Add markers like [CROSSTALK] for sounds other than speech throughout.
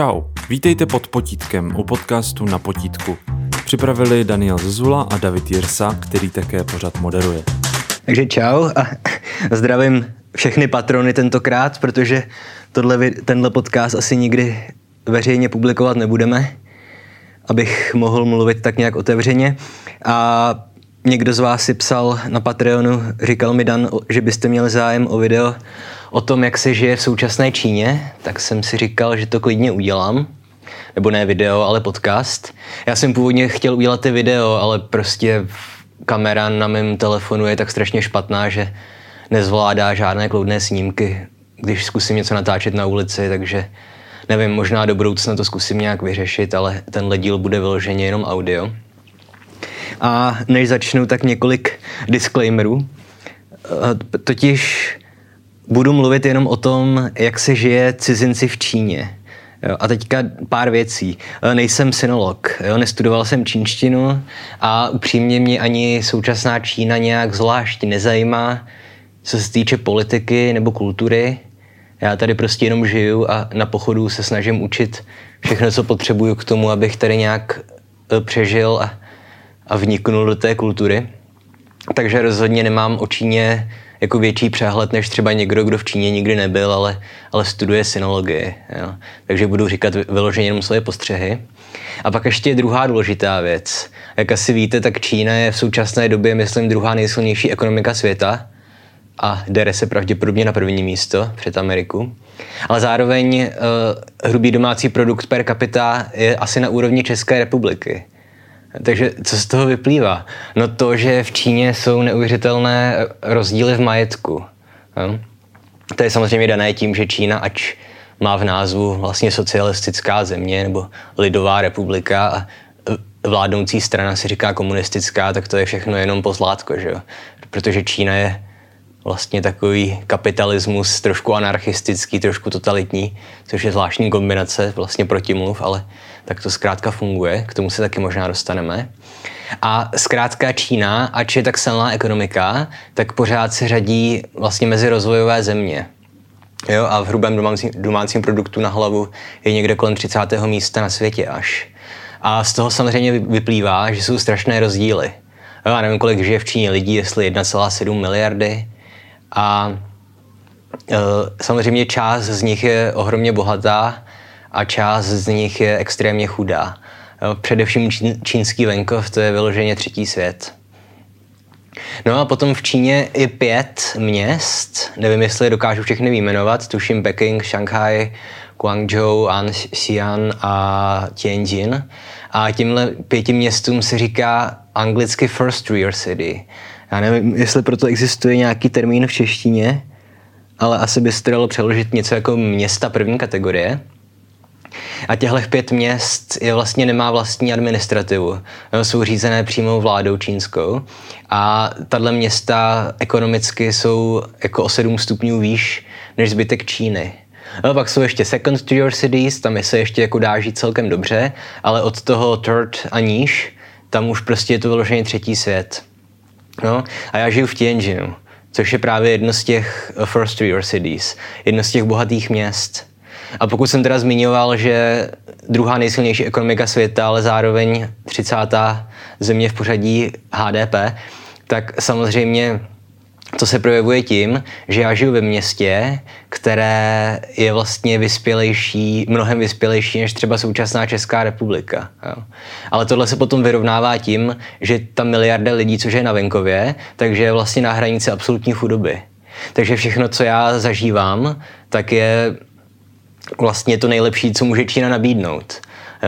Čau, vítejte pod potítkem u podcastu Na potítku. Připravili Daniel Zezula a David Jirsa, který také pořad moderuje. Takže čau a [LAUGHS] zdravím všechny patrony tentokrát, protože tohle, tenhle podcast asi nikdy veřejně publikovat nebudeme, abych mohl mluvit tak nějak otevřeně. A někdo z vás si psal na Patreonu, říkal mi Dan, že byste měli zájem o video o tom, jak se žije v současné Číně, tak jsem si říkal, že to klidně udělám. Nebo ne video, ale podcast. Já jsem původně chtěl udělat ty video, ale prostě kamera na mém telefonu je tak strašně špatná, že nezvládá žádné kloudné snímky, když zkusím něco natáčet na ulici, takže nevím, možná do budoucna to zkusím nějak vyřešit, ale tenhle díl bude vyloženě jenom audio. A než začnu, tak několik disclaimerů. Totiž budu mluvit jenom o tom, jak se žije cizinci v Číně. Jo, a teďka pár věcí. E, nejsem synolog, jo, nestudoval jsem čínštinu a upřímně mě ani současná Čína nějak zvlášť nezajímá, co se týče politiky nebo kultury. Já tady prostě jenom žiju a na pochodu se snažím učit všechno, co potřebuju k tomu, abych tady nějak e, přežil a, a vniknul do té kultury. Takže rozhodně nemám o Číně jako větší přehled než třeba někdo, kdo v Číně nikdy nebyl, ale, ale studuje synologii. Jo. Takže budu říkat vyloženě jenom svoje postřehy. A pak ještě druhá důležitá věc. Jak asi víte, tak Čína je v současné době, myslím, druhá nejsilnější ekonomika světa a dere se pravděpodobně na první místo před Ameriku. Ale zároveň uh, hrubý domácí produkt per capita je asi na úrovni České republiky. Takže co z toho vyplývá? No to, že v Číně jsou neuvěřitelné rozdíly v majetku. To je samozřejmě dané tím, že Čína, ač má v názvu vlastně socialistická země nebo lidová republika a vládnoucí strana si říká komunistická, tak to je všechno jenom pozlátko, že jo? Protože Čína je vlastně takový kapitalismus trošku anarchistický, trošku totalitní, což je zvláštní kombinace, vlastně protimluv, ale tak to zkrátka funguje, k tomu se taky možná dostaneme. A zkrátka Čína, ač je tak silná ekonomika, tak pořád se řadí vlastně mezi rozvojové země. Jo, a v hrubém domácím, domácím produktu na hlavu je někde kolem 30. místa na světě až. A z toho samozřejmě vyplývá, že jsou strašné rozdíly. Jo, já nevím, kolik žije v Číně lidí, jestli 1,7 miliardy. A e, samozřejmě část z nich je ohromně bohatá a část z nich je extrémně chudá. Především čínský venkov, to je vyloženě třetí svět. No a potom v Číně je pět měst, nevím, jestli dokážu všechny vyjmenovat, tuším Peking, Shanghai, Guangzhou, Xi'an a Tianjin. A tímhle pěti městům se říká anglicky First Tier City. Já nevím, jestli proto existuje nějaký termín v češtině, ale asi by se dalo přeložit něco jako města první kategorie. A těchto pět měst je vlastně nemá vlastní administrativu. Jsou řízené přímou vládou čínskou. A tahle města ekonomicky jsou jako o 7 stupňů výš než zbytek Číny. No, pak jsou ještě second tier cities, tam se ještě jako dá žít celkem dobře, ale od toho third a níž, tam už prostě je to vyloženě třetí svět. No, a já žiju v Tianjinu, což je právě jedno z těch first tier cities, jedno z těch bohatých měst. A pokud jsem teda zmiňoval, že druhá nejsilnější ekonomika světa, ale zároveň 30. země v pořadí HDP, tak samozřejmě to se projevuje tím, že já žiju ve městě, které je vlastně vyspělejší, mnohem vyspělejší než třeba současná Česká republika. Jo. Ale tohle se potom vyrovnává tím, že ta miliarda lidí, což je na venkově, takže je vlastně na hranici absolutní chudoby. Takže všechno, co já zažívám, tak je vlastně to nejlepší, co může Čína nabídnout.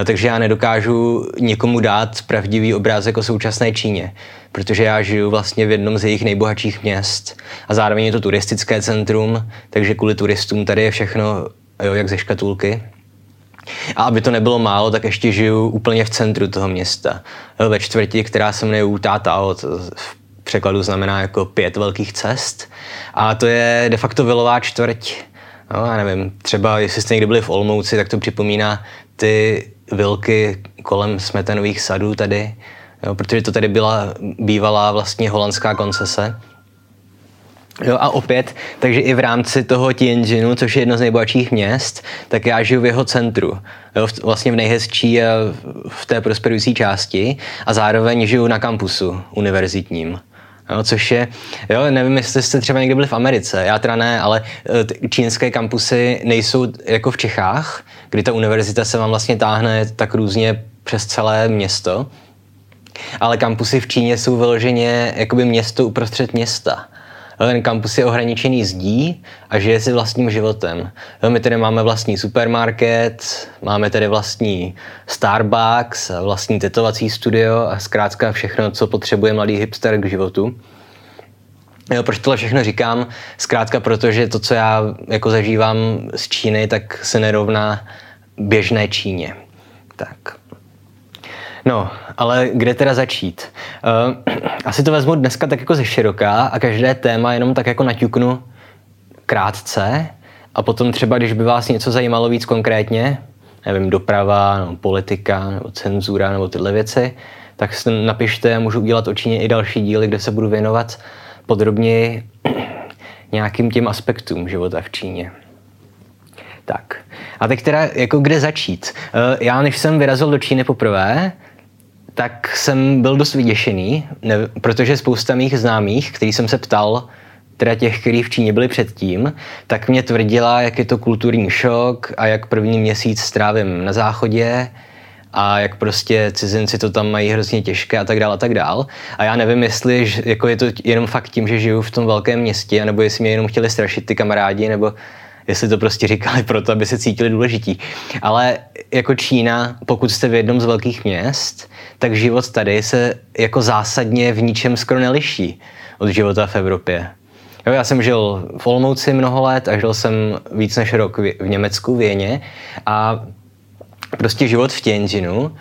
Takže já nedokážu někomu dát pravdivý obrázek o současné Číně, protože já žiju vlastně v jednom z jejich nejbohatších měst a zároveň je to turistické centrum, takže kvůli turistům tady je všechno jo, jak ze škatulky. A aby to nebylo málo, tak ještě žiju úplně v centru toho města, ve čtvrti, která se jmenuje Tátao, to v překladu znamená jako pět velkých cest. A to je de facto vilová čtvrť, No, já nevím, třeba jestli jste někdy byli v Olmouci, tak to připomíná ty vilky kolem smetanových sadů tady, jo, protože to tady byla bývalá vlastně holandská koncese. Jo, a opět, takže i v rámci toho Tianjinu, což je jedno z nejbohatších měst, tak já žiju v jeho centru. Jo, vlastně v nejhezčí a v té prosperující části a zároveň žiju na kampusu univerzitním. Jo, což je, jo, nevím, jestli jste třeba někdy byli v Americe, já teda ne, ale eh, čínské kampusy nejsou jako v Čechách, kdy ta univerzita se vám vlastně táhne tak různě přes celé město, ale kampusy v Číně jsou vyloženě jakoby město uprostřed města ten kampus je ohraničený zdí a žije si vlastním životem. My tady máme vlastní supermarket, máme tady vlastní Starbucks, vlastní tetovací studio a zkrátka všechno, co potřebuje mladý hipster k životu. Jo, proč tohle všechno říkám? Zkrátka protože to, co já jako zažívám z Číny, tak se nerovná běžné Číně. Tak. No, ale kde teda začít? Uh, asi to vezmu dneska tak jako ze široká a každé téma jenom tak jako naťuknu krátce a potom třeba, když by vás něco zajímalo víc konkrétně, nevím, doprava, nebo politika, nebo cenzura, nebo tyhle věci, tak si napište můžu udělat očině i další díly, kde se budu věnovat podrobněji [CLEARS THROAT] nějakým těm aspektům života v Číně. Tak. A teď teda, jako kde začít? Eh, já, než jsem vyrazil do Číny poprvé, tak jsem byl dost vyděšený, ne, protože spousta mých známých, který jsem se ptal, teda těch, kteří v Číně byli předtím, tak mě tvrdila, jak je to kulturní šok a jak první měsíc strávím na záchodě a jak prostě cizinci to tam mají hrozně těžké a tak dál a tak dál. A já nevím, jestli jako je to jenom fakt tím, že žiju v tom velkém městě, nebo jestli mě jenom chtěli strašit ty kamarádi, nebo jestli to prostě říkali [LAUGHS] proto, aby se cítili důležití. Ale jako Čína, pokud jste v jednom z velkých měst, tak život tady se jako zásadně v ničem skoro neliší od života v Evropě. Jo, já jsem žil v Olomouci mnoho let a žil jsem víc než rok v Německu, v Věně a prostě život v Tianjinu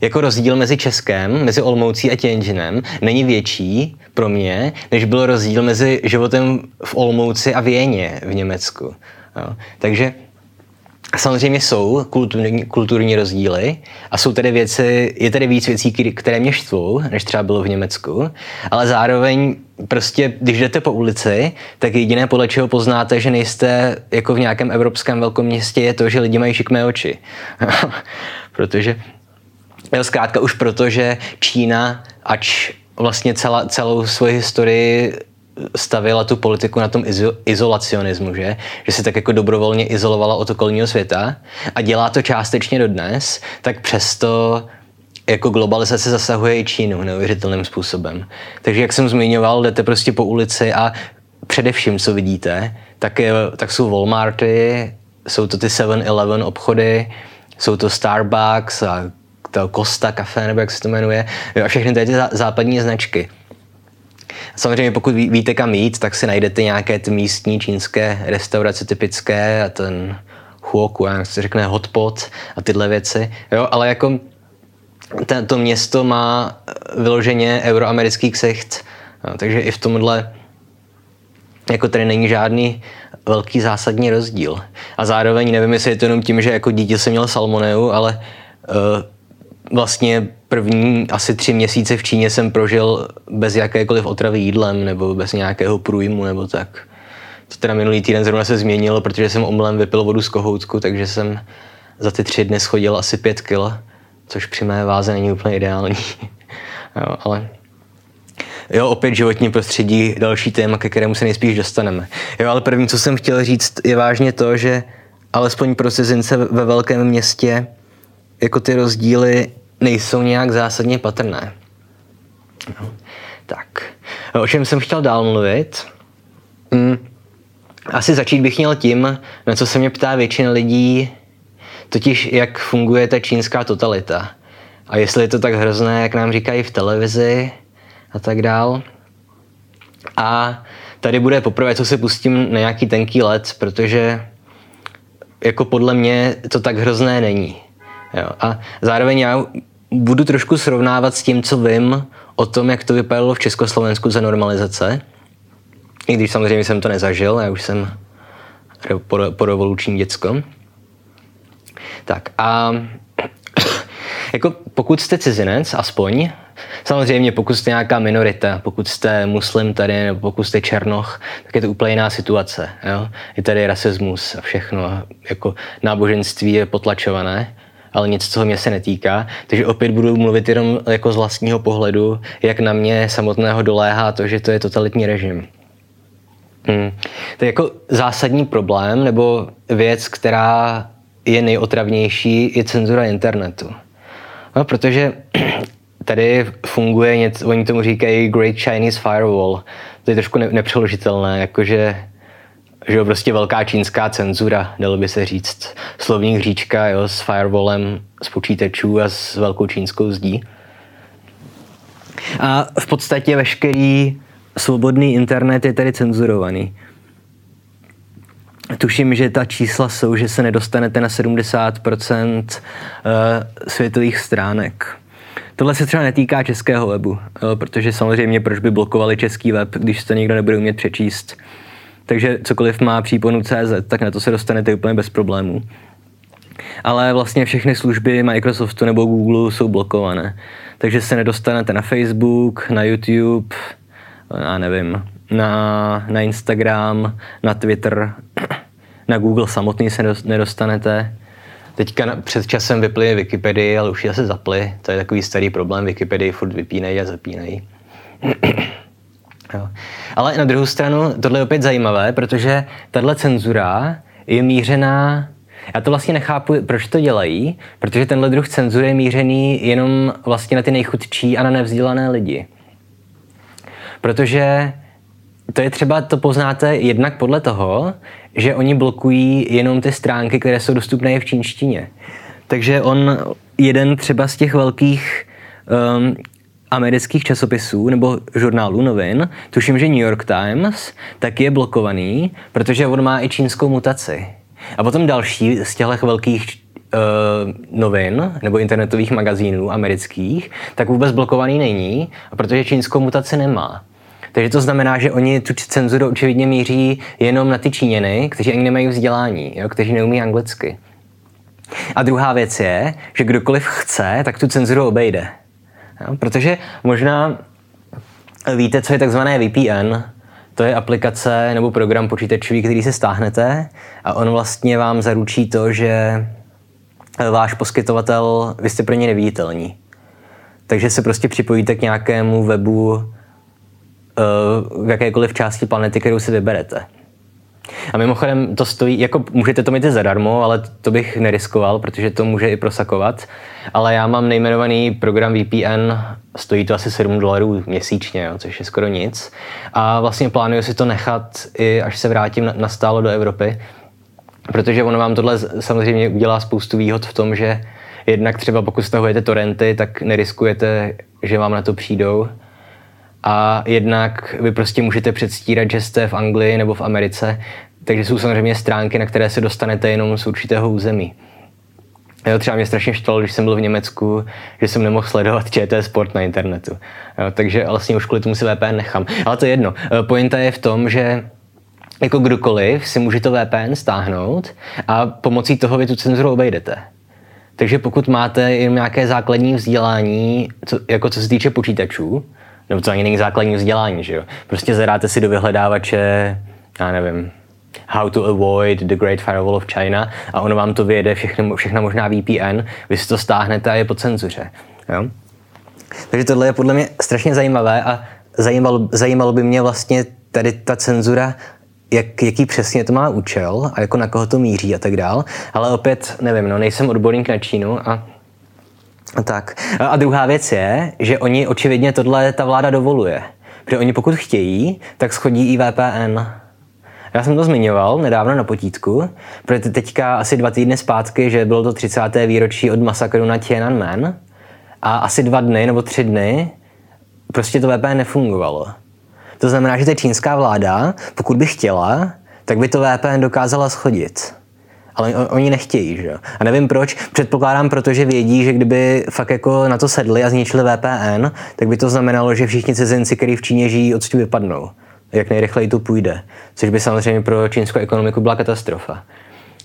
jako rozdíl mezi Českem, mezi Olmoucí a Tianjinem není větší pro mě, než byl rozdíl mezi životem v Olmouci a Věně v Německu. Jo. Takže Samozřejmě jsou kulturní, kulturní rozdíly a jsou tady věci, je tady víc věcí, které mě štvou, než třeba bylo v Německu, ale zároveň prostě, když jdete po ulici, tak jediné podle čeho poznáte, že nejste jako v nějakém evropském velkom městě, je to, že lidi mají šikmé oči. [LAUGHS] Protože, jo, zkrátka už proto, že Čína, ač vlastně celá, celou svoji historii stavila tu politiku na tom izo- izolacionismu, že? že se tak jako dobrovolně izolovala od okolního světa a dělá to částečně dodnes, tak přesto jako globalizace zasahuje i Čínu neuvěřitelným způsobem. Takže jak jsem zmiňoval, jdete prostě po ulici a především, co vidíte, tak, je, tak jsou Walmarty, jsou to ty 7-Eleven obchody, jsou to Starbucks a to Costa Café, nebo jak se to jmenuje, a všechny ty západní značky. Samozřejmě pokud víte kam jít, tak si najdete nějaké ty místní čínské restaurace typické a ten huoku, jak se řekne hotpot a tyhle věci. Jo, ale jako to město má vyloženě euroamerický ksicht, jo, takže i v tomhle jako tady není žádný velký zásadní rozdíl. A zároveň nevím, jestli je to jenom tím, že jako dítě jsem měl salmoneu, ale uh, vlastně první asi tři měsíce v Číně jsem prožil bez jakékoliv otravy jídlem nebo bez nějakého průjmu nebo tak. To teda minulý týden zrovna se změnilo, protože jsem omlem vypil vodu z kohoutku, takže jsem za ty tři dny schodil asi pět kil, což při mé váze není úplně ideální. [LAUGHS] jo, ale Jo, opět životní prostředí, další téma, ke kterému se nejspíš dostaneme. Jo, ale první, co jsem chtěl říct, je vážně to, že alespoň pro cizince ve velkém městě jako ty rozdíly nejsou nějak zásadně patrné. No, tak, o čem jsem chtěl dál mluvit? Hmm. Asi začít bych měl tím, na co se mě ptá většina lidí, totiž jak funguje ta čínská totalita. A jestli je to tak hrozné, jak nám říkají v televizi a tak dál. A tady bude poprvé, co se pustím na nějaký tenký let, protože jako podle mě to tak hrozné není. Jo. A zároveň já budu trošku srovnávat s tím, co vím o tom, jak to vypadalo v Československu za normalizace. I když samozřejmě jsem to nezažil, já už jsem porevoluční děcko. Tak a [COUGHS] jako pokud jste cizinec, aspoň, Samozřejmě, pokud jste nějaká minorita, pokud jste muslim tady, nebo pokud jste černoch, tak je to úplně jiná situace. Jo? Je tady rasismus a všechno. Jako náboženství je potlačované, ale nic, co mě se netýká. Takže opět budu mluvit jenom jako z vlastního pohledu, jak na mě samotného doléhá to, že to je totalitní režim. Hmm. To je jako zásadní problém, nebo věc, která je nejotravnější, je cenzura internetu. No, protože [CLEARS THROAT] tady funguje něco, oni tomu říkají Great Chinese Firewall. To je trošku ne- nepřeložitelné, jakože že jo, prostě velká čínská cenzura, dalo by se říct. Slovní hříčka jo, s firewallem z počítačů a s velkou čínskou zdí. A v podstatě veškerý svobodný internet je tady cenzurovaný. Tuším, že ta čísla jsou, že se nedostanete na 70% eh, světových stránek. Tohle se třeba netýká českého webu, protože samozřejmě proč by blokovali český web, když to někdo nebude umět přečíst. Takže cokoliv má příponu CZ, tak na to se dostanete úplně bez problémů. Ale vlastně všechny služby Microsoftu nebo Google jsou blokované. Takže se nedostanete na Facebook, na YouTube, já nevím, na, na Instagram, na Twitter, na Google samotný se nedostanete. Teďka na, před časem vyply Wikipedii, ale už ji zase zaply. To je takový starý problém, Wikipedii furt vypínají a zapínají. [CLEARS THROAT] jo. Ale na druhou stranu, tohle je opět zajímavé, protože tahle cenzura je mířená já to vlastně nechápu, proč to dělají, protože tenhle druh cenzury je mířený jenom vlastně na ty nejchudší a na nevzdělané lidi. Protože to je třeba, to poznáte jednak podle toho, že oni blokují jenom ty stránky, které jsou dostupné v čínštině. Takže on, jeden třeba z těch velkých um, amerických časopisů nebo žurnálů novin, tuším, že New York Times, tak je blokovaný, protože on má i čínskou mutaci. A potom další z těchto velkých uh, novin nebo internetových magazínů amerických, tak vůbec blokovaný není, protože čínskou mutaci nemá. Takže to znamená, že oni tu cenzuru očividně míří jenom na ty Číněny, kteří ani nemají vzdělání, jo, kteří neumí anglicky. A druhá věc je, že kdokoliv chce, tak tu cenzuru obejde. Jo, protože možná víte, co je takzvané VPN, to je aplikace nebo program počítačový, který se stáhnete a on vlastně vám zaručí to, že váš poskytovatel, vy jste pro ně neviditelní. Takže se prostě připojíte k nějakému webu Eh, v jakékoliv části planety, kterou si vyberete. A mimochodem to stojí, jako můžete to mít i zadarmo, ale to bych neriskoval, protože to může i prosakovat. Ale já mám nejmenovaný program VPN, stojí to asi 7 dolarů měsíčně, jo, což je skoro nic. A vlastně plánuju si to nechat, i až se vrátím na stálo do Evropy, protože ono vám tohle samozřejmě udělá spoustu výhod v tom, že jednak třeba pokud stahujete torrenty, tak neriskujete, že vám na to přijdou a jednak vy prostě můžete předstírat, že jste v Anglii nebo v Americe, takže jsou samozřejmě stránky, na které se dostanete jenom z určitého území. Jo, třeba mě strašně štvalo, když jsem byl v Německu, že jsem nemohl sledovat [LAUGHS] ČT Sport na internetu. Jo, takže vlastně už kvůli tomu si VPN nechám. Ale to je jedno. E, pointa je v tom, že jako kdokoliv si může to VPN stáhnout a pomocí toho vy tu cenzuru obejdete. Takže pokud máte jen nějaké základní vzdělání, co, jako co se týče počítačů, nebo to ani není základní vzdělání, že jo. Prostě zadáte si do vyhledávače, já nevím, How to avoid the Great Firewall of China a ono vám to vyjede všechno, všechna možná VPN, vy si to stáhnete a je po cenzuře. Jo? Takže tohle je podle mě strašně zajímavé a zajímalo, zajímalo by mě vlastně tady ta cenzura, jak, jaký přesně to má účel a jako na koho to míří a tak dál. Ale opět, nevím, no, nejsem odborník na Čínu a tak. A druhá věc je, že oni očividně tohle ta vláda dovoluje. Protože oni pokud chtějí, tak schodí i VPN. Já jsem to zmiňoval nedávno na potítku, protože teďka asi dva týdny zpátky, že bylo to 30. výročí od masakru na Tiananmen a asi dva dny nebo tři dny prostě to VPN nefungovalo. To znamená, že ta čínská vláda, pokud by chtěla, tak by to VPN dokázala schodit ale oni nechtějí, že. A nevím proč, předpokládám, protože vědí, že kdyby fakt jako na to sedli a zničili VPN, tak by to znamenalo, že všichni cizinci, kteří v Číně žijí, odsud vypadnou. Jak nejrychleji to půjde. Což by samozřejmě pro čínskou ekonomiku byla katastrofa.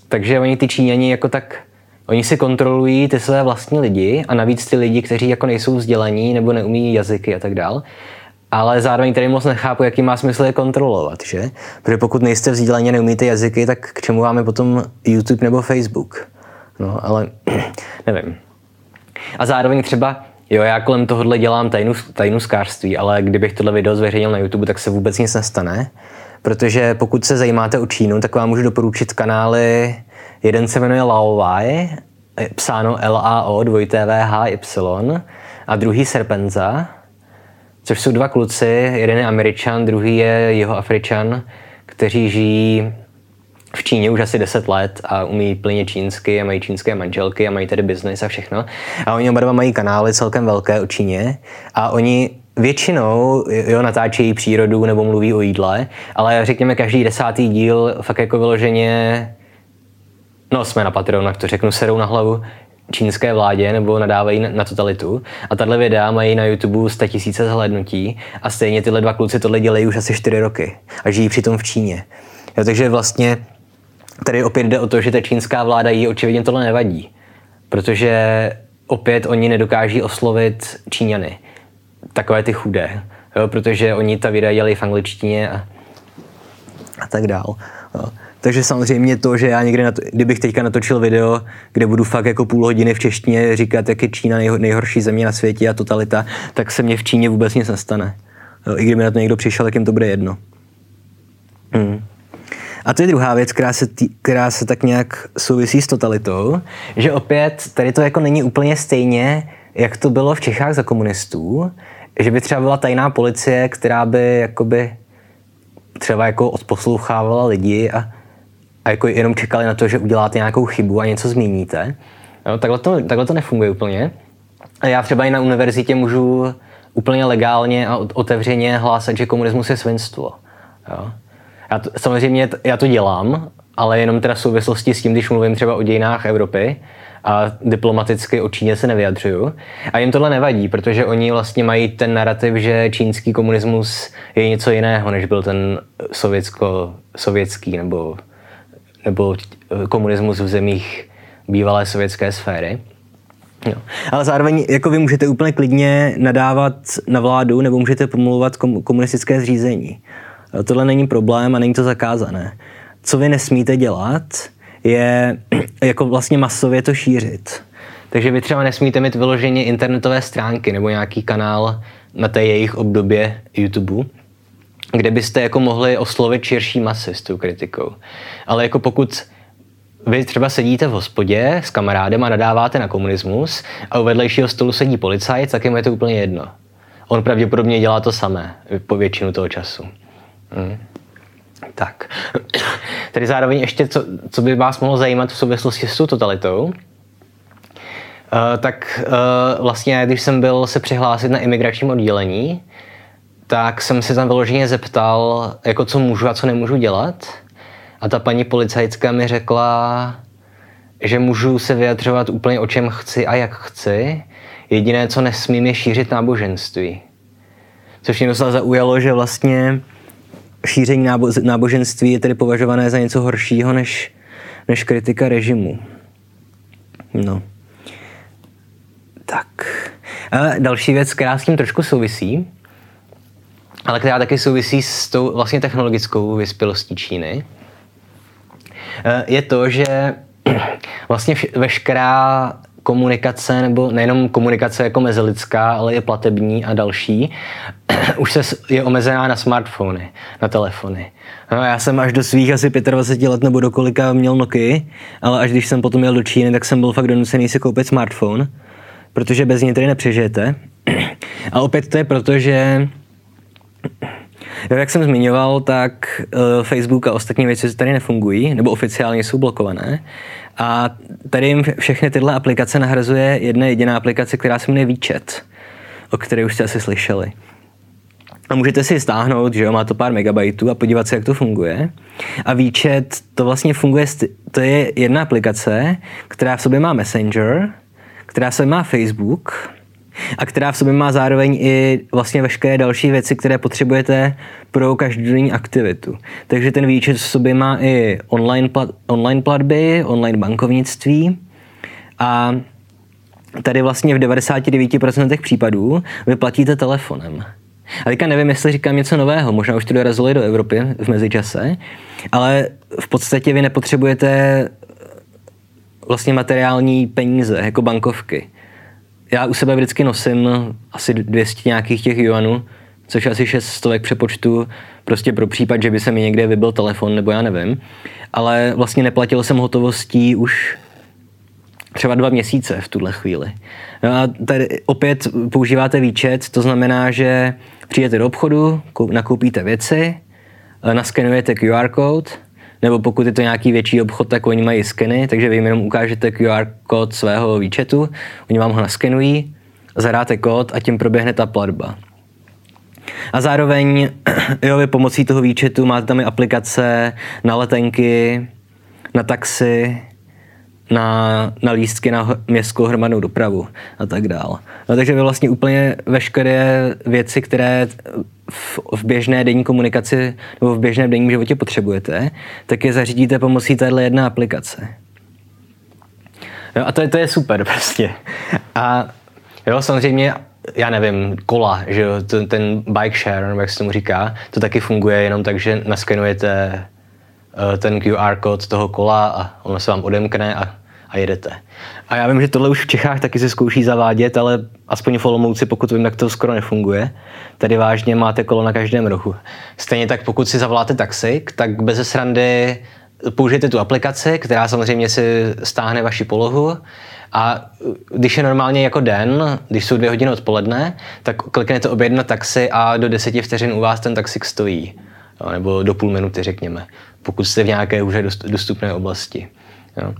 Takže oni ty Číňani jako tak Oni si kontrolují ty své vlastní lidi a navíc ty lidi, kteří jako nejsou vzdělaní nebo neumí jazyky a tak dál. Ale zároveň tady moc nechápu, jaký má smysl je kontrolovat, že? Protože pokud nejste vzdělaní a neumíte jazyky, tak k čemu vám je potom YouTube nebo Facebook? No, ale [CLEARS THROAT] nevím. A zároveň třeba, jo, já kolem tohohle dělám tajnu, tajnu skářství, ale kdybych tohle video zveřejnil na YouTube, tak se vůbec nic nestane. Protože pokud se zajímáte o Čínu, tak vám můžu doporučit kanály, jeden se jmenuje Laowai, psáno L-A-O, dvojité V-H-Y, a druhý Serpenza, což jsou dva kluci, jeden je Američan, druhý je jeho Afričan, kteří žijí v Číně už asi 10 let a umí plně čínsky a mají čínské manželky a mají tady biznis a všechno. A oni oba dva mají kanály celkem velké o Číně a oni většinou jo, natáčejí přírodu nebo mluví o jídle, ale řekněme každý desátý díl fakt jako vyloženě no jsme na Patreonách, to řeknu, serou na hlavu čínské vládě nebo nadávají na, totalitu. A tahle videa mají na YouTube 100 tisíce zhlédnutí a stejně tyhle dva kluci tohle dělají už asi 4 roky a žijí přitom v Číně. Jo, takže vlastně tady opět jde o to, že ta čínská vláda jí očividně tohle nevadí, protože opět oni nedokáží oslovit Číňany, takové ty chudé, jo, protože oni ta videa dělají v angličtině a, a tak dál. Jo. Takže samozřejmě to, že já někde, to, kdybych teďka natočil video, kde budu fakt jako půl hodiny v češtině říkat, jak je Čína nejho, nejhorší země na světě a totalita, tak se mě v Číně vůbec nic nestane. Jo, I kdyby na to někdo přišel, tak jim to bude jedno. Hmm. A to je druhá věc, která se, tý, která se tak nějak souvisí s totalitou, že opět tady to jako není úplně stejně, jak to bylo v Čechách za komunistů, že by třeba byla tajná policie, která by jakoby třeba jako odposlouchávala lidi a, a jako jenom čekali na to, že uděláte nějakou chybu a něco změníte. Jo, takhle, to, takhle to nefunguje úplně. A já třeba i na univerzitě můžu úplně legálně a otevřeně hlásat, že komunismus je svinstvo. Jo. Já to, samozřejmě já to dělám, ale jenom teda v souvislosti s tím, když mluvím třeba o dějinách Evropy a diplomaticky o Číně se nevyjadřuju. A jim tohle nevadí, protože oni vlastně mají ten narrativ, že čínský komunismus je něco jiného, než byl ten sovětsko-sovětský nebo, nebo komunismus v zemích bývalé sovětské sféry. Jo. Ale zároveň jako vy můžete úplně klidně nadávat na vládu nebo můžete pomluvat komunistické zřízení. Tohle není problém a není to zakázané. Co vy nesmíte dělat, je [CLEARS THROAT] jako vlastně masově to šířit. Takže vy třeba nesmíte mít vyloženě internetové stránky nebo nějaký kanál na té jejich obdobě YouTube, kde byste jako mohli oslovit širší masy s tou kritikou. Ale jako pokud vy třeba sedíte v hospodě s kamarádem a nadáváte na komunismus a u vedlejšího stolu sedí policajt, tak je to úplně jedno. On pravděpodobně dělá to samé po většinu toho času. Hmm. Tak. [COUGHS] Tady zároveň ještě, co, co by vás mohlo zajímat v souvislosti s tou totalitou, Uh, tak uh, vlastně, když jsem byl se přihlásit na imigračním oddělení, tak jsem se tam vyloženě zeptal, jako co můžu a co nemůžu dělat. A ta paní policajtka mi řekla, že můžu se vyjadřovat úplně o čem chci a jak chci. Jediné, co nesmím, je šířit náboženství. Což mě docela zaujalo, že vlastně šíření nábo- náboženství je tedy považované za něco horšího než, než kritika režimu. No. Tak. A další věc, která s tím trošku souvisí, ale která taky souvisí s tou vlastně technologickou vyspělostí Číny, eh, je to, že [CLEARS THROAT] vlastně veškerá komunikace, nebo nejenom komunikace jako mezilidská, ale i platební a další, [CLEARS THROAT] už se je omezená na smartfony, na telefony. No, já jsem až do svých asi 25 let nebo do kolika měl Nokia, ale až když jsem potom jel do Číny, tak jsem byl fakt donucený si koupit smartphone, protože bez něj tady nepřežijete. [CLEARS THROAT] A opět to je proto, že [CLEARS THROAT] jak jsem zmiňoval, tak uh, Facebook a ostatní věci tady nefungují, nebo oficiálně jsou blokované. A tady jim všechny tyhle aplikace nahrazuje jedna jediná aplikace, která se jmenuje Výčet, o které už jste asi slyšeli. A můžete si stáhnout, že jo, má to pár megabajtů a podívat se, jak to funguje. A výčet, to vlastně funguje, to je jedna aplikace, která v sobě má Messenger, která v sobě má Facebook, a která v sobě má zároveň i vlastně veškeré další věci, které potřebujete pro každodenní aktivitu. Takže ten výčet v sobě má i online, plat, online platby, online bankovnictví, A tady vlastně v 99% případů vy platíte telefonem. A teďka nevím, jestli říkám něco nového, možná už to dorazilo do Evropy v mezičase, ale v podstatě vy nepotřebujete vlastně materiální peníze, jako bankovky. Já u sebe vždycky nosím asi 200 nějakých těch juanů, což asi 6 stovek přepočtu, prostě pro případ, že by se mi někde vybil telefon, nebo já nevím. Ale vlastně neplatil jsem hotovostí už třeba dva měsíce v tuhle chvíli. No a tady opět používáte výčet, to znamená, že přijdete do obchodu, nakoupíte věci, naskenujete QR kód, nebo pokud je to nějaký větší obchod, tak oni mají skeny, takže vy jim jenom ukážete QR kód svého výčetu, oni vám ho naskenují, zadáte kód a tím proběhne ta platba. A zároveň [CLEARS THROAT] jo, vy pomocí toho výčetu máte tam i aplikace na letenky, na taxi, na, na lístky na městskou hromadnou dopravu a tak dál. No, takže vy vlastně úplně veškeré věci, které v, v běžné denní komunikaci nebo v běžném denním životě potřebujete, tak je zařídíte pomocí téhle jedné aplikace. Jo, a to je, to je super [LAUGHS] prostě. A jo, samozřejmě já nevím, kola, že jo, ten, ten bike share, nebo jak se tomu říká, to taky funguje jenom tak, že naskenujete ten QR kód toho kola a ono se vám odemkne a, a jedete. A já vím, že tohle už v Čechách taky se zkouší zavádět, ale aspoň v Olomouci, pokud vím, tak to skoro nefunguje. Tady vážně máte kolo na každém rohu. Stejně tak, pokud si zavoláte taxik, tak bez srandy použijete tu aplikaci, která samozřejmě si stáhne vaši polohu a když je normálně jako den, když jsou dvě hodiny odpoledne, tak kliknete objednat taxi a do deseti vteřin u vás ten taxik stojí. Jo, nebo do půl minuty, řekněme, pokud jste v nějaké už dostupné oblasti. Jo.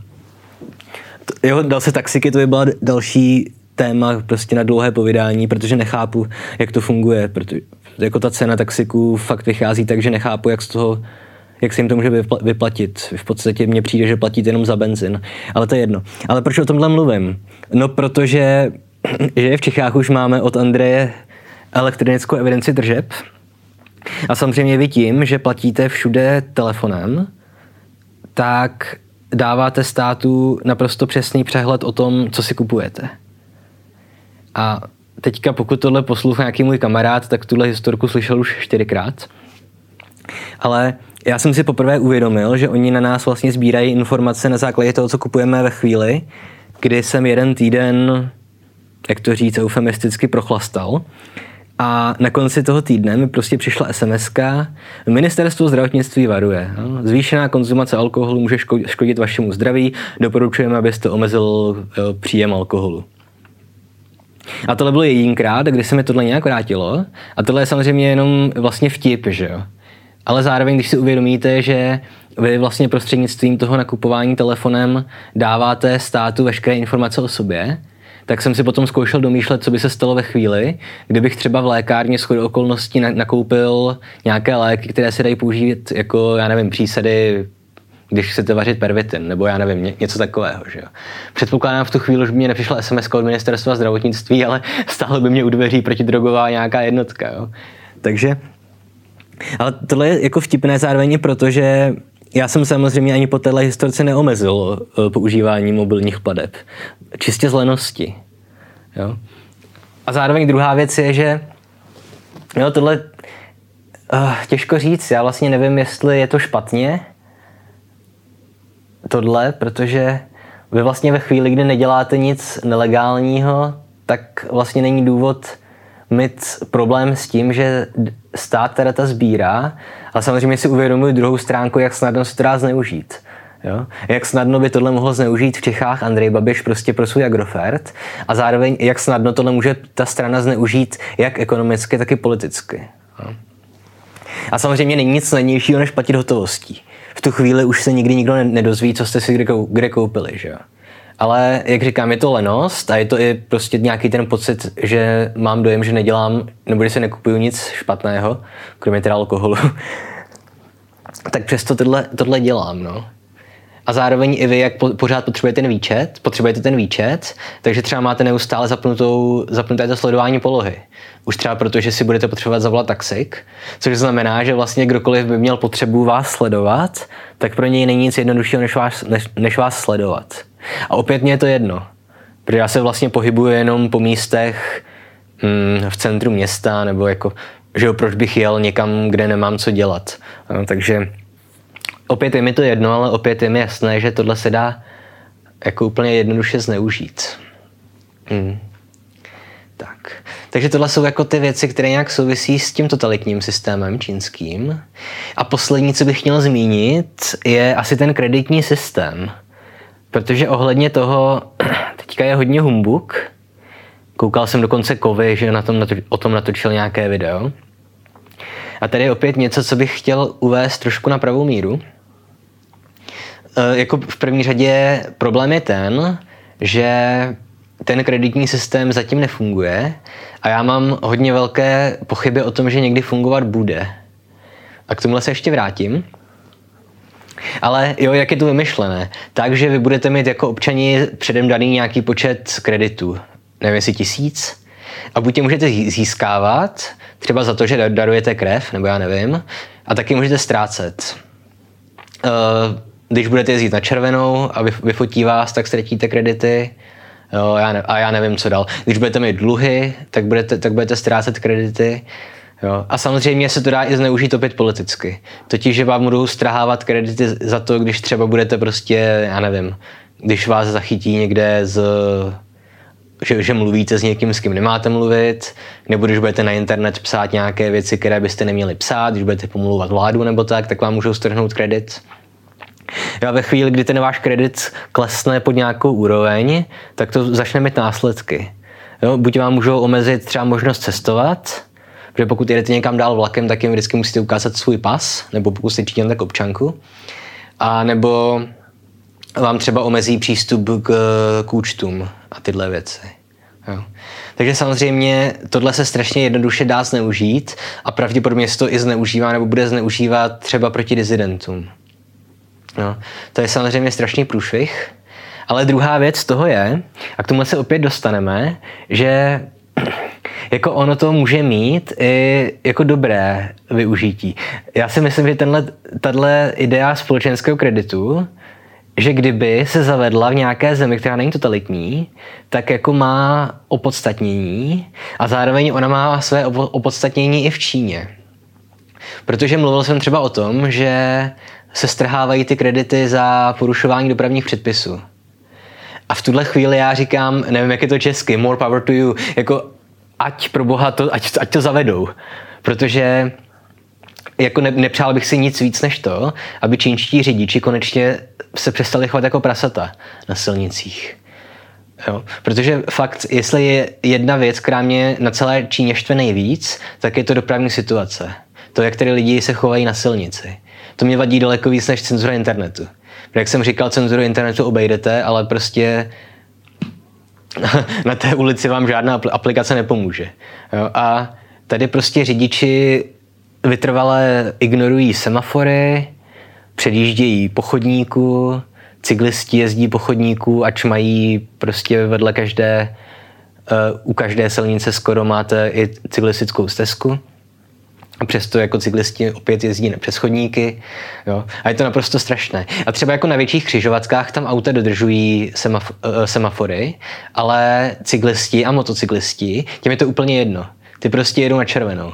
Jo, dal se taxiky, to by byla další téma prostě na dlouhé povídání, protože nechápu, jak to funguje, protože jako ta cena taxiků fakt vychází tak, že nechápu, jak z toho jak se jim to může vyplatit. V podstatě mně přijde, že platíte jenom za benzin, ale to je jedno. Ale proč o tomhle mluvím? No protože [CLEARS THROAT] že v Čechách už máme od Andreje elektronickou evidenci tržeb a samozřejmě vy tím, že platíte všude telefonem, tak dáváte státu naprosto přesný přehled o tom, co si kupujete. A teďka, pokud tohle poslouchá nějaký můj kamarád, tak tuhle historku slyšel už čtyřikrát. Ale já jsem si poprvé uvědomil, že oni na nás vlastně sbírají informace na základě toho, co kupujeme ve chvíli, kdy jsem jeden týden, jak to říct, eufemisticky prochlastal. A na konci toho týdne mi prostě přišla sms Ministerstvo zdravotnictví varuje. No, zvýšená konzumace alkoholu může škodit vašemu zdraví, doporučujeme, abyste omezil příjem alkoholu. A tohle bylo jedinkrát, kdy se mi tohle nějak vrátilo. A tohle je samozřejmě jenom vlastně vtip, že jo ale zároveň, když si uvědomíte, že vy vlastně prostřednictvím toho nakupování telefonem dáváte státu veškeré informace o sobě, tak jsem si potom zkoušel domýšlet, co by se stalo ve chvíli, kdybych třeba v lékárně shodou okolností nakoupil nějaké léky, které se dají použít jako, já nevím, přísady když chcete vařit pervitin, nebo já nevím, něco takového. Že jo. Předpokládám v tu chvíli, že by mě nepřišla SMS od ministerstva zdravotnictví, ale [LAUGHS] stále by mě u dveří protidrogová nějaká jednotka. Jo. Takže ale tohle je jako vtipné zároveň protože já jsem samozřejmě ani po téhle historce neomezil eh, používání mobilních pladeb. Čistě z lenosti. Jo? A zároveň druhá věc je, že jo, tohle uh, těžko říct. Já vlastně nevím, jestli je to špatně, tohle, protože vy vlastně ve chvíli, kdy neděláte nic nelegálního, tak vlastně není důvod mít problém s tím, že stát ta data sbírá, ale samozřejmě si uvědomuji druhou stránku, jak snadno se to dá zneužít. Jo? Jak snadno by tohle mohlo zneužít v Čechách Andrej Babiš prostě pro svůj agrofert a zároveň jak snadno tohle může ta strana zneužít jak ekonomicky, tak i politicky. Jo? A samozřejmě není nic levnějšího, než platit hotovostí. V tu chvíli už se nikdy nikdo nedozví, co jste si kde koupili. Že jo? Ale jak říkám, je to lenost a je to i prostě nějaký ten pocit, že mám dojem, že nedělám, nebo že si nekupuju nic špatného, kromě teda alkoholu. [LAUGHS] tak přesto tohle, tohle dělám, no. A zároveň i vy, jak po, pořád potřebujete ten výčet, potřebujete ten výčet, takže třeba máte neustále zapnutou, zapnuté to sledování polohy. Už třeba proto, že si budete potřebovat zavolat taxik, což znamená, že vlastně kdokoliv by měl potřebu vás sledovat, tak pro něj není nic jednoduššího, než vás, než, než vás sledovat. A opět mě je to jedno. Protože já se vlastně pohybuju jenom po místech mm, v centru města, nebo jako, že jo, proč bych jel někam, kde nemám co dělat. No, takže opět je mi to jedno, ale opět je mi jasné, že tohle se dá jako úplně jednoduše zneužít. Hmm. Tak. Takže tohle jsou jako ty věci, které nějak souvisí s tím totalitním systémem čínským. A poslední, co bych měl zmínit, je asi ten kreditní systém. Protože ohledně toho [CLEARS THROAT] teďka je hodně humbuk. Koukal jsem dokonce Kovy, že na tom natoč, o tom natočil nějaké video. A tady je opět něco, co bych chtěl uvést trošku na pravou míru. E, jako v první řadě problém je ten, že ten kreditní systém zatím nefunguje a já mám hodně velké pochyby o tom, že někdy fungovat bude. A k tomuhle se ještě vrátím. Ale jo, jak je to vymyšlené? Takže vy budete mít jako občani předem daný nějaký počet kreditů. Nevím, jestli tisíc. A buď je můžete získávat, třeba za to, že darujete krev, nebo já nevím, a taky můžete ztrácet. Eh, když budete jezdit na červenou a vyfotí vás, tak ztratíte kredity. Jo, já ne, a já nevím, co dál. Když budete mít dluhy, tak budete, tak budete ztrácet kredity. Jo. A samozřejmě se to dá i zneužít opět politicky. Totiž, že vám budou strahávat kredity za to, když třeba budete prostě, já nevím, když vás zachytí někde z že, že mluvíte s někým, s kým nemáte mluvit, nebo když budete na internet psát nějaké věci, které byste neměli psát, když budete pomluvat vládu nebo tak, tak vám můžou strhnout kredit. Jo, ve chvíli, kdy ten váš kredit klesne pod nějakou úroveň, tak to začne mít následky. Jo, buď vám můžou omezit třeba možnost cestovat, protože pokud jedete někam dál vlakem, tak jim vždycky musíte ukázat svůj pas, nebo pokud jste činil tak občanku. A nebo vám třeba omezí přístup k, k účtům a tyhle věci. Jo. Takže samozřejmě tohle se strašně jednoduše dá zneužít a pravděpodobně se to i zneužívá nebo bude zneužívat třeba proti dizidentům. Jo. To je samozřejmě strašný průšvih, ale druhá věc toho je, a k tomu se opět dostaneme, že jako ono to může mít i jako dobré využití. Já si myslím, že tenhle, tahle idea společenského kreditu, že kdyby se zavedla v nějaké zemi, která není totalitní, tak jako má opodstatnění a zároveň ona má své opodstatnění i v Číně. Protože mluvil jsem třeba o tom, že se strhávají ty kredity za porušování dopravních předpisů. A v tuhle chvíli já říkám, nevím, jak je to česky, more power to you, jako ať pro boha to, ať, ať to zavedou. Protože jako ne, nepřál bych si nic víc než to, aby čínští řidiči konečně se přestali chovat jako prasata na silnicích. Jo? Protože fakt, jestli je jedna věc, která mě na celé Číně štve nejvíc, tak je to dopravní situace. To, jak tedy lidi se chovají na silnici. To mě vadí daleko víc než cenzura internetu. Jak jsem říkal, cenzuru internetu obejdete, ale prostě [LAUGHS] na té ulici vám žádná aplikace nepomůže. Jo? A tady prostě řidiči vytrvale ignorují semafory, předjíždějí po chodníku, cyklisti jezdí po chodníku, ač mají prostě vedle každé, uh, u každé silnice skoro máte i cyklistickou stezku. A přesto jako cyklisti opět jezdí na přeschodníky. Jo. A je to naprosto strašné. A třeba jako na větších křižovatkách tam auta dodržují semaf- uh, semafory, ale cyklisti a motocyklisti, těm je to úplně jedno. Ty prostě jedou na červenou.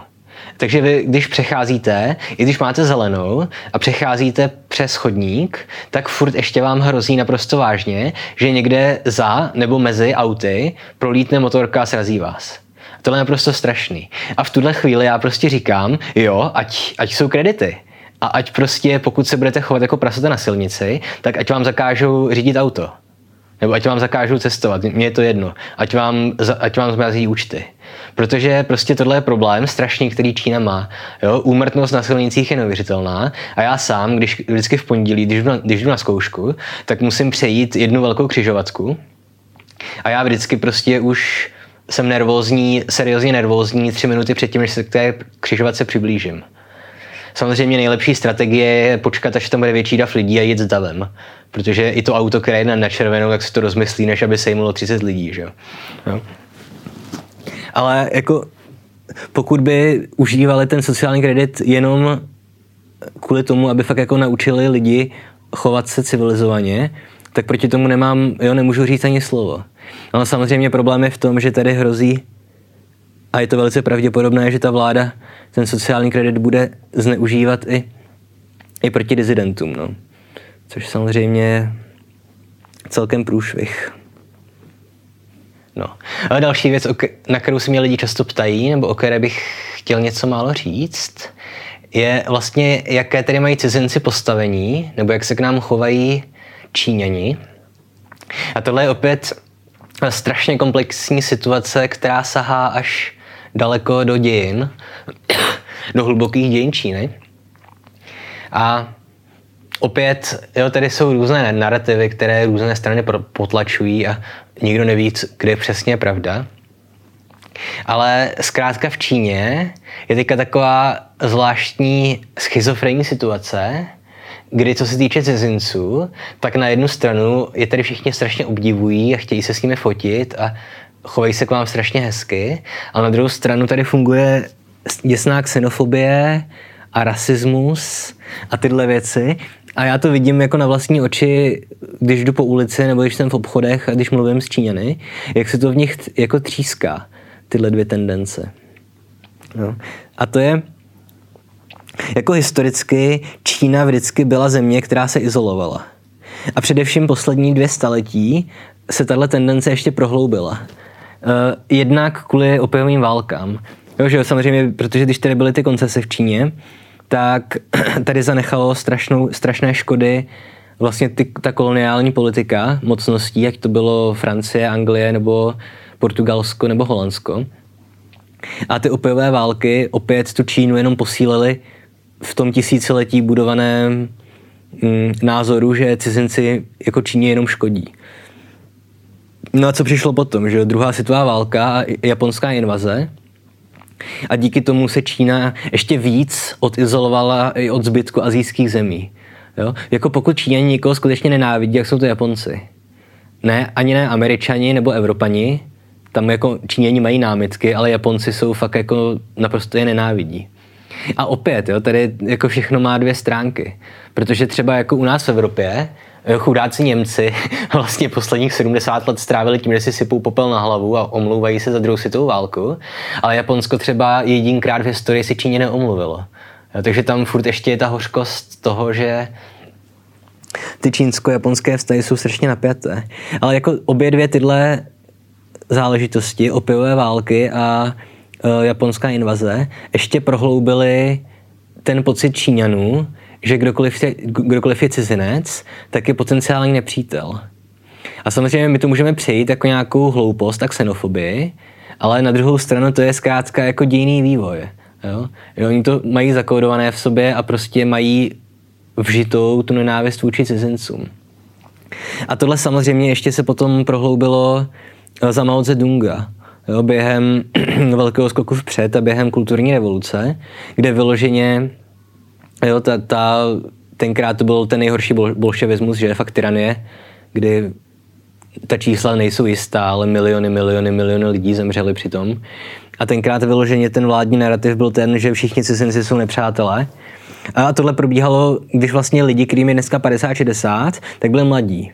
Takže vy, když přecházíte, i když máte zelenou a přecházíte přes chodník, tak furt ještě vám hrozí naprosto vážně, že někde za nebo mezi auty prolítne motorka a srazí vás. Tohle je naprosto strašný. A v tuhle chvíli já prostě říkám, jo, ať, ať jsou kredity. A ať prostě, pokud se budete chovat jako prasata na silnici, tak ať vám zakážou řídit auto. Nebo ať vám zakážou cestovat, mně je to jedno. Ať vám, ať vám zmrazí účty. Protože prostě tohle je problém strašný, který Čína má. Jo? Úmrtnost na silnicích je neuvěřitelná a já sám, když vždycky v pondělí, když jdu, na, když jdu na zkoušku, tak musím přejít jednu velkou křižovatku a já vždycky prostě už jsem nervózní, seriózně nervózní tři minuty předtím, než se k té křižovatce přiblížím. Samozřejmě nejlepší strategie je počkat, až tam bude větší dav lidí a jít s davem. Protože i to auto, které je na červenou, tak se to rozmyslí, než aby sejmulo 30 lidí. Že? Jo. Ale jako pokud by užívali ten sociální kredit jenom kvůli tomu, aby fakt jako naučili lidi chovat se civilizovaně, tak proti tomu nemám, jo, nemůžu říct ani slovo. Ale samozřejmě problém je v tom, že tady hrozí a je to velice pravděpodobné, že ta vláda ten sociální kredit bude zneužívat i, i proti dizidentům. No. Což samozřejmě je celkem průšvih. No. A další věc, na kterou se mě lidi často ptají, nebo o které bych chtěl něco málo říct, je vlastně, jaké tedy mají cizinci postavení, nebo jak se k nám chovají Číňani. A tohle je opět strašně komplexní situace, která sahá až daleko do dějin, [COUGHS] do hlubokých dějin Číny. A opět, jo, tady jsou různé narrativy, které různé strany potlačují a nikdo neví, kde je přesně pravda. Ale zkrátka v Číně je teďka taková zvláštní schizofrenní situace, kdy co se týče cizinců, tak na jednu stranu je tady všichni strašně obdivují a chtějí se s nimi fotit a chovají se k vám strašně hezky, ale na druhou stranu tady funguje děsná xenofobie a rasismus a tyhle věci. A já to vidím jako na vlastní oči, když jdu po ulici nebo když jsem v obchodech a když mluvím s Číňany, jak se to v nich jako tříská, tyhle dvě tendence. No. A to je, jako historicky Čína vždycky byla země, která se izolovala. A především poslední dvě staletí se tahle tendence ještě prohloubila. Uh, jednak kvůli opiovým válkám. Jo, že samozřejmě, protože když tady byly ty koncese v Číně, tak [CLEARS THROAT] tady zanechalo strašnou, strašné škody vlastně ty, ta koloniální politika mocností, jak to bylo Francie, Anglie nebo Portugalsko nebo Holandsko. A ty opiové války opět tu Čínu jenom posílily v tom tisíciletí budovaném mm, názoru, že cizinci jako Číně jenom škodí. No a co přišlo potom, že druhá světová válka a japonská invaze, a díky tomu se Čína ještě víc odizolovala i od zbytku azijských zemí. Jo? Jako pokud Číňani někoho skutečně nenávidí, jak jsou to Japonci. Ne, ani ne Američani nebo Evropani, tam jako Číňani mají námitky, ale Japonci jsou fakt jako naprosto je nenávidí. A opět, jo, tady jako všechno má dvě stránky. Protože třeba jako u nás v Evropě Eh, chudáci Němci [LAUGHS] vlastně posledních 70 let strávili tím, že si sypou popel na hlavu a omlouvají se za druhou světovou válku, ale Japonsko třeba jedinkrát v historii si Číně neomluvilo. Eh, takže tam furt ještě je ta hořkost toho, že ty čínsko-japonské vztahy jsou strašně napjaté. Ale jako obě dvě tyhle záležitosti, opiové války a japonská invaze, ještě prohloubily ten pocit Číňanů, že kdokoliv je, kdokoliv je cizinec, tak je potenciální nepřítel. A samozřejmě my to můžeme přejít jako nějakou hloupost a xenofobii, ale na druhou stranu to je zkrátka jako dějný vývoj. Jo? Jo, oni to mají zakódované v sobě a prostě mají vžitou tu nenávist vůči cizincům. A tohle samozřejmě ještě se potom prohloubilo eh, za Mao Zedonga, jo, během [CLEARS THROAT] velkého skoku vpřed a během kulturní revoluce, kde vyloženě Jo, ta, ta, tenkrát to byl ten nejhorší bol, bolševismus, že fakt tyranie, kdy ta čísla nejsou jistá, ale miliony, miliony, miliony lidí zemřeli přitom. A tenkrát vyloženě ten vládní narrativ byl ten, že všichni cizinci jsou nepřátelé. A tohle probíhalo, když vlastně lidi, kterým je dneska 50-60, tak byli mladí.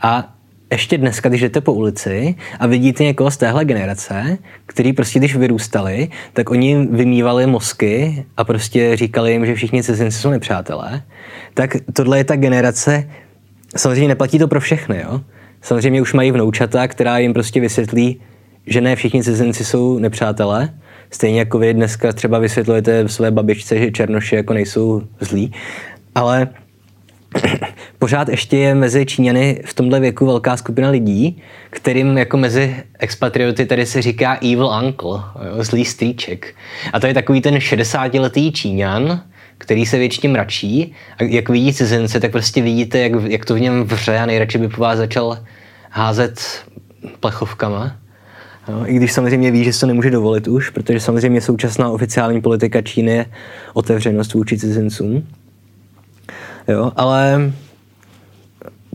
A ještě dneska, když jdete po ulici a vidíte někoho z téhle generace, který prostě když vyrůstali, tak oni vymývali mozky a prostě říkali jim, že všichni cizinci jsou nepřátelé, tak tohle je ta generace, samozřejmě neplatí to pro všechny, jo? Samozřejmě už mají vnoučata, která jim prostě vysvětlí, že ne všichni cizinci jsou nepřátelé, stejně jako vy dneska třeba vysvětlujete své babičce, že černoši jako nejsou zlí, ale pořád ještě je mezi Číňany v tomhle věku velká skupina lidí, kterým jako mezi expatrioty tady se říká evil uncle, jo, zlý strýček. A to je takový ten 60-letý Číňan, který se většině mračí a jak vidí cizince, tak prostě vidíte, jak, jak to v něm vře a nejradši by po vás začal házet plechovkama. Jo, I když samozřejmě ví, že se to nemůže dovolit už, protože samozřejmě současná oficiální politika Číny je otevřenost vůči cizincům. Jo, ale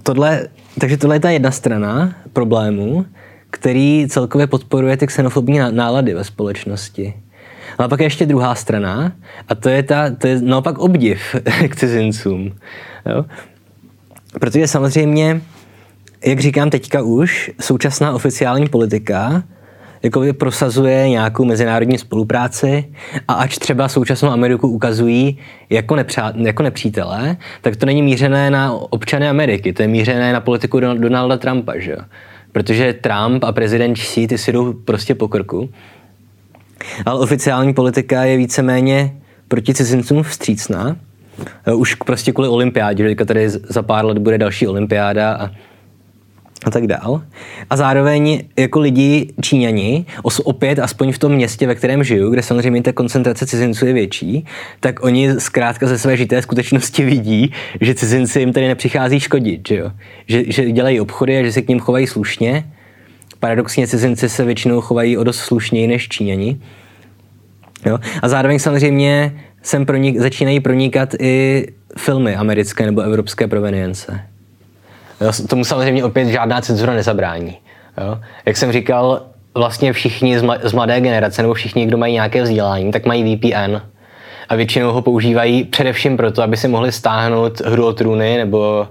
tohle, takže tohle je ta jedna strana problému, který celkově podporuje ty xenofobní nálady ve společnosti. Ale pak je ještě druhá strana a to je, ta, to je naopak obdiv [LAUGHS] k cizincům. Jo? Protože samozřejmě jak říkám teďka už, současná oficiální politika jakoby prosazuje nějakou mezinárodní spolupráci a ač třeba současnou Ameriku ukazují jako, nepřá, jako nepřítele, tak to není mířené na občany Ameriky, to je mířené na politiku Donalda Trumpa, že? Protože Trump a prezident Xi, ty si jdou prostě po krku. Ale oficiální politika je víceméně proti cizincům vstřícná. Už prostě kvůli olympiádě, že tady za pár let bude další olympiáda a a tak dál. A zároveň jako lidi Číňani, opět aspoň v tom městě, ve kterém žiju, kde samozřejmě ta koncentrace cizinců je větší, tak oni zkrátka ze své žité skutečnosti vidí, že cizinci jim tady nepřichází škodit, že, jo? Že, že dělají obchody a že se k ním chovají slušně. Paradoxně cizinci se většinou chovají o dost slušněji než Číňani. Jo? A zároveň samozřejmě sem pronik, začínají pronikat i filmy americké nebo evropské provenience. Tomu samozřejmě opět žádná cenzura nezabrání. Jo. Jak jsem říkal, vlastně všichni z mladé generace nebo všichni, kdo mají nějaké vzdělání, tak mají VPN. A většinou ho používají především proto, aby si mohli stáhnout hru o trůny nebo,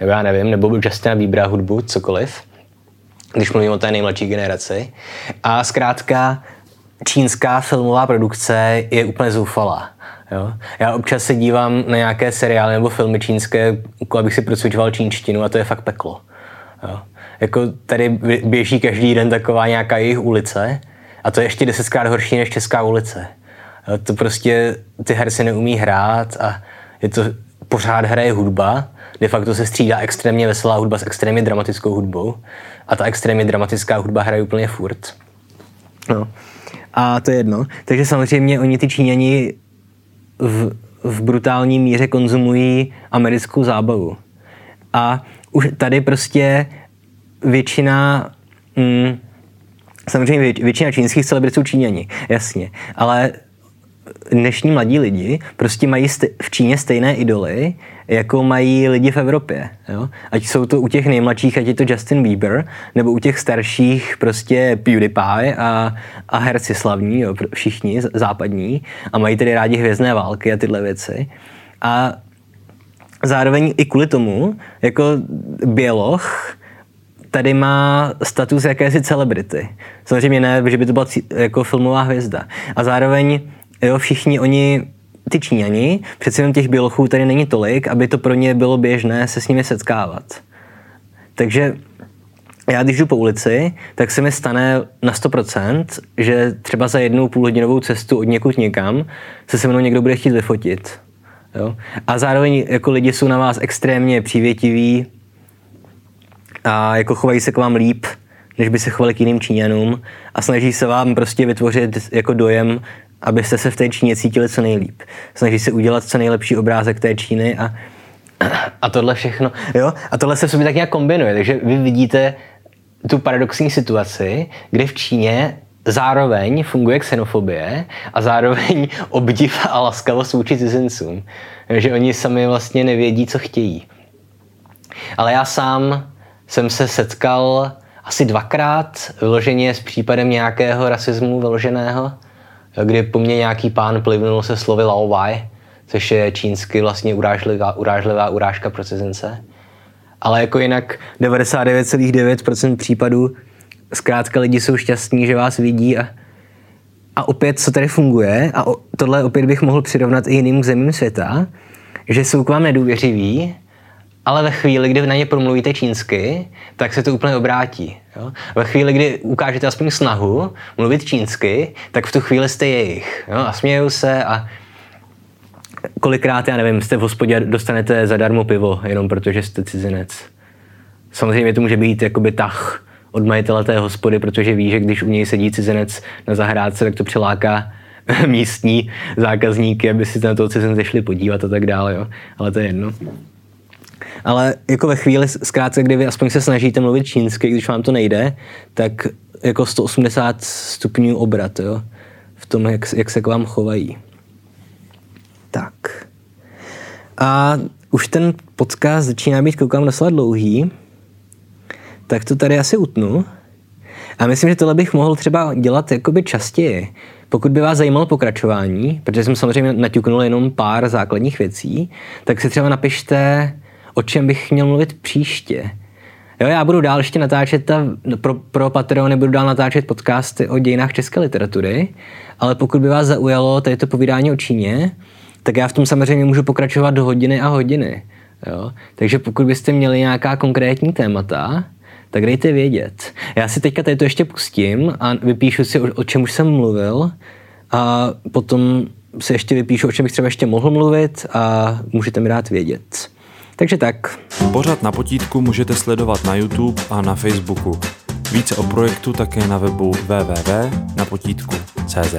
nebo já nevím, nebo Justina Biebera hudbu, cokoliv, když mluvím o té nejmladší generaci. A zkrátka čínská filmová produkce je úplně zoufalá. Jo? Já občas se dívám na nějaké seriály nebo filmy čínské, jako abych si procvičoval čínštinu a to je fakt peklo. Jo? Jako tady běží každý den taková nějaká jejich ulice a to je ještě desetkrát horší než česká ulice. Jo? To prostě ty herci neumí hrát a je to pořád hraje hudba, de facto se střídá extrémně veselá hudba s extrémně dramatickou hudbou a ta extrémně dramatická hudba hraje úplně furt. No. A to je jedno. Takže samozřejmě oni ty Číňani v, v brutální míře konzumují americkou zábavu. A už tady prostě většina, mm, samozřejmě většina čínských celebrit jsou Číňani, jasně, ale dnešní mladí lidi prostě mají v Číně stejné idoly, jako mají lidi v Evropě. Jo? Ať jsou to u těch nejmladších, ať je to Justin Bieber, nebo u těch starších prostě PewDiePie a, a herci slavní, jo? všichni západní, a mají tedy rádi hvězdné války a tyhle věci. A zároveň i kvůli tomu, jako Běloch, tady má status jakési celebrity. Samozřejmě ne, že by to byla jako filmová hvězda. A zároveň jo, všichni oni ty Číňani, přece jenom těch bělochů tady není tolik, aby to pro ně bylo běžné se s nimi setkávat. Takže já když jdu po ulici, tak se mi stane na 100%, že třeba za jednu půlhodinovou cestu od někud někam se se mnou někdo bude chtít vyfotit. Jo? A zároveň jako lidi jsou na vás extrémně přívětiví a jako chovají se k vám líp, než by se chovali k jiným Číňanům a snaží se vám prostě vytvořit jako dojem, abyste se v té Číně cítili co nejlíp. Snaží se udělat co nejlepší obrázek té Číny a, a tohle všechno. Jo? A tohle se v sobě tak nějak kombinuje. Takže vy vidíte tu paradoxní situaci, kde v Číně zároveň funguje xenofobie a zároveň [LAUGHS] obdiv a laskavost vůči cizincům. Že oni sami vlastně nevědí, co chtějí. Ale já sám jsem se setkal asi dvakrát vyloženě s případem nějakého rasismu vyloženého kdy po mně nějaký pán plivnul se slovy Laowai, což je čínsky vlastně urážlivá, urážlivá urážka pro cizince. Ale jako jinak 99,9% případů zkrátka lidi jsou šťastní, že vás vidí a, a opět, co tady funguje, a o, tohle opět bych mohl přirovnat i jiným zemím světa, že jsou k vám nedůvěřiví, ale ve chvíli, kdy na ně promluvíte čínsky, tak se to úplně obrátí. Jo? Ve chvíli, kdy ukážete aspoň snahu mluvit čínsky, tak v tu chvíli jste jejich. Jo? A smějou se a kolikrát, já nevím, jste v hospodě dostanete zadarmo pivo, jenom protože jste cizinec. Samozřejmě to může být jakoby tah od majitele té hospody, protože ví, že když u něj sedí cizinec na zahrádce, tak to přiláká [LAUGHS] místní zákazníky, aby si na toho cizince šli podívat a tak dále. Jo? Ale to je jedno. Ale jako ve chvíli, zkrátce, kdy vy aspoň se snažíte mluvit čínsky, když vám to nejde, tak jako 180 stupňů obrat, jo? V tom, jak, jak se k vám chovají. Tak. A už ten podcast začíná být, koukám, docela dlouhý, tak to tady asi utnu. A myslím, že tohle bych mohl třeba dělat jakoby častěji. Pokud by vás zajímalo pokračování, protože jsem samozřejmě naťuknul jenom pár základních věcí, tak si třeba napište o čem bych měl mluvit příště. Jo, já budu dál ještě natáčet ta, pro, pro Patreony budu dál natáčet podcasty o dějinách české literatury, ale pokud by vás zaujalo tady to povídání o Číně, tak já v tom samozřejmě můžu pokračovat do hodiny a hodiny. Jo? Takže pokud byste měli nějaká konkrétní témata, tak dejte vědět. Já si teďka tady to ještě pustím a vypíšu si, o, o čem už jsem mluvil a potom si ještě vypíšu, o čem bych třeba ještě mohl mluvit a můžete mi dát vědět. Takže tak. Pořad na potítku můžete sledovat na YouTube a na Facebooku. Více o projektu také na webu www.napotítku.cz.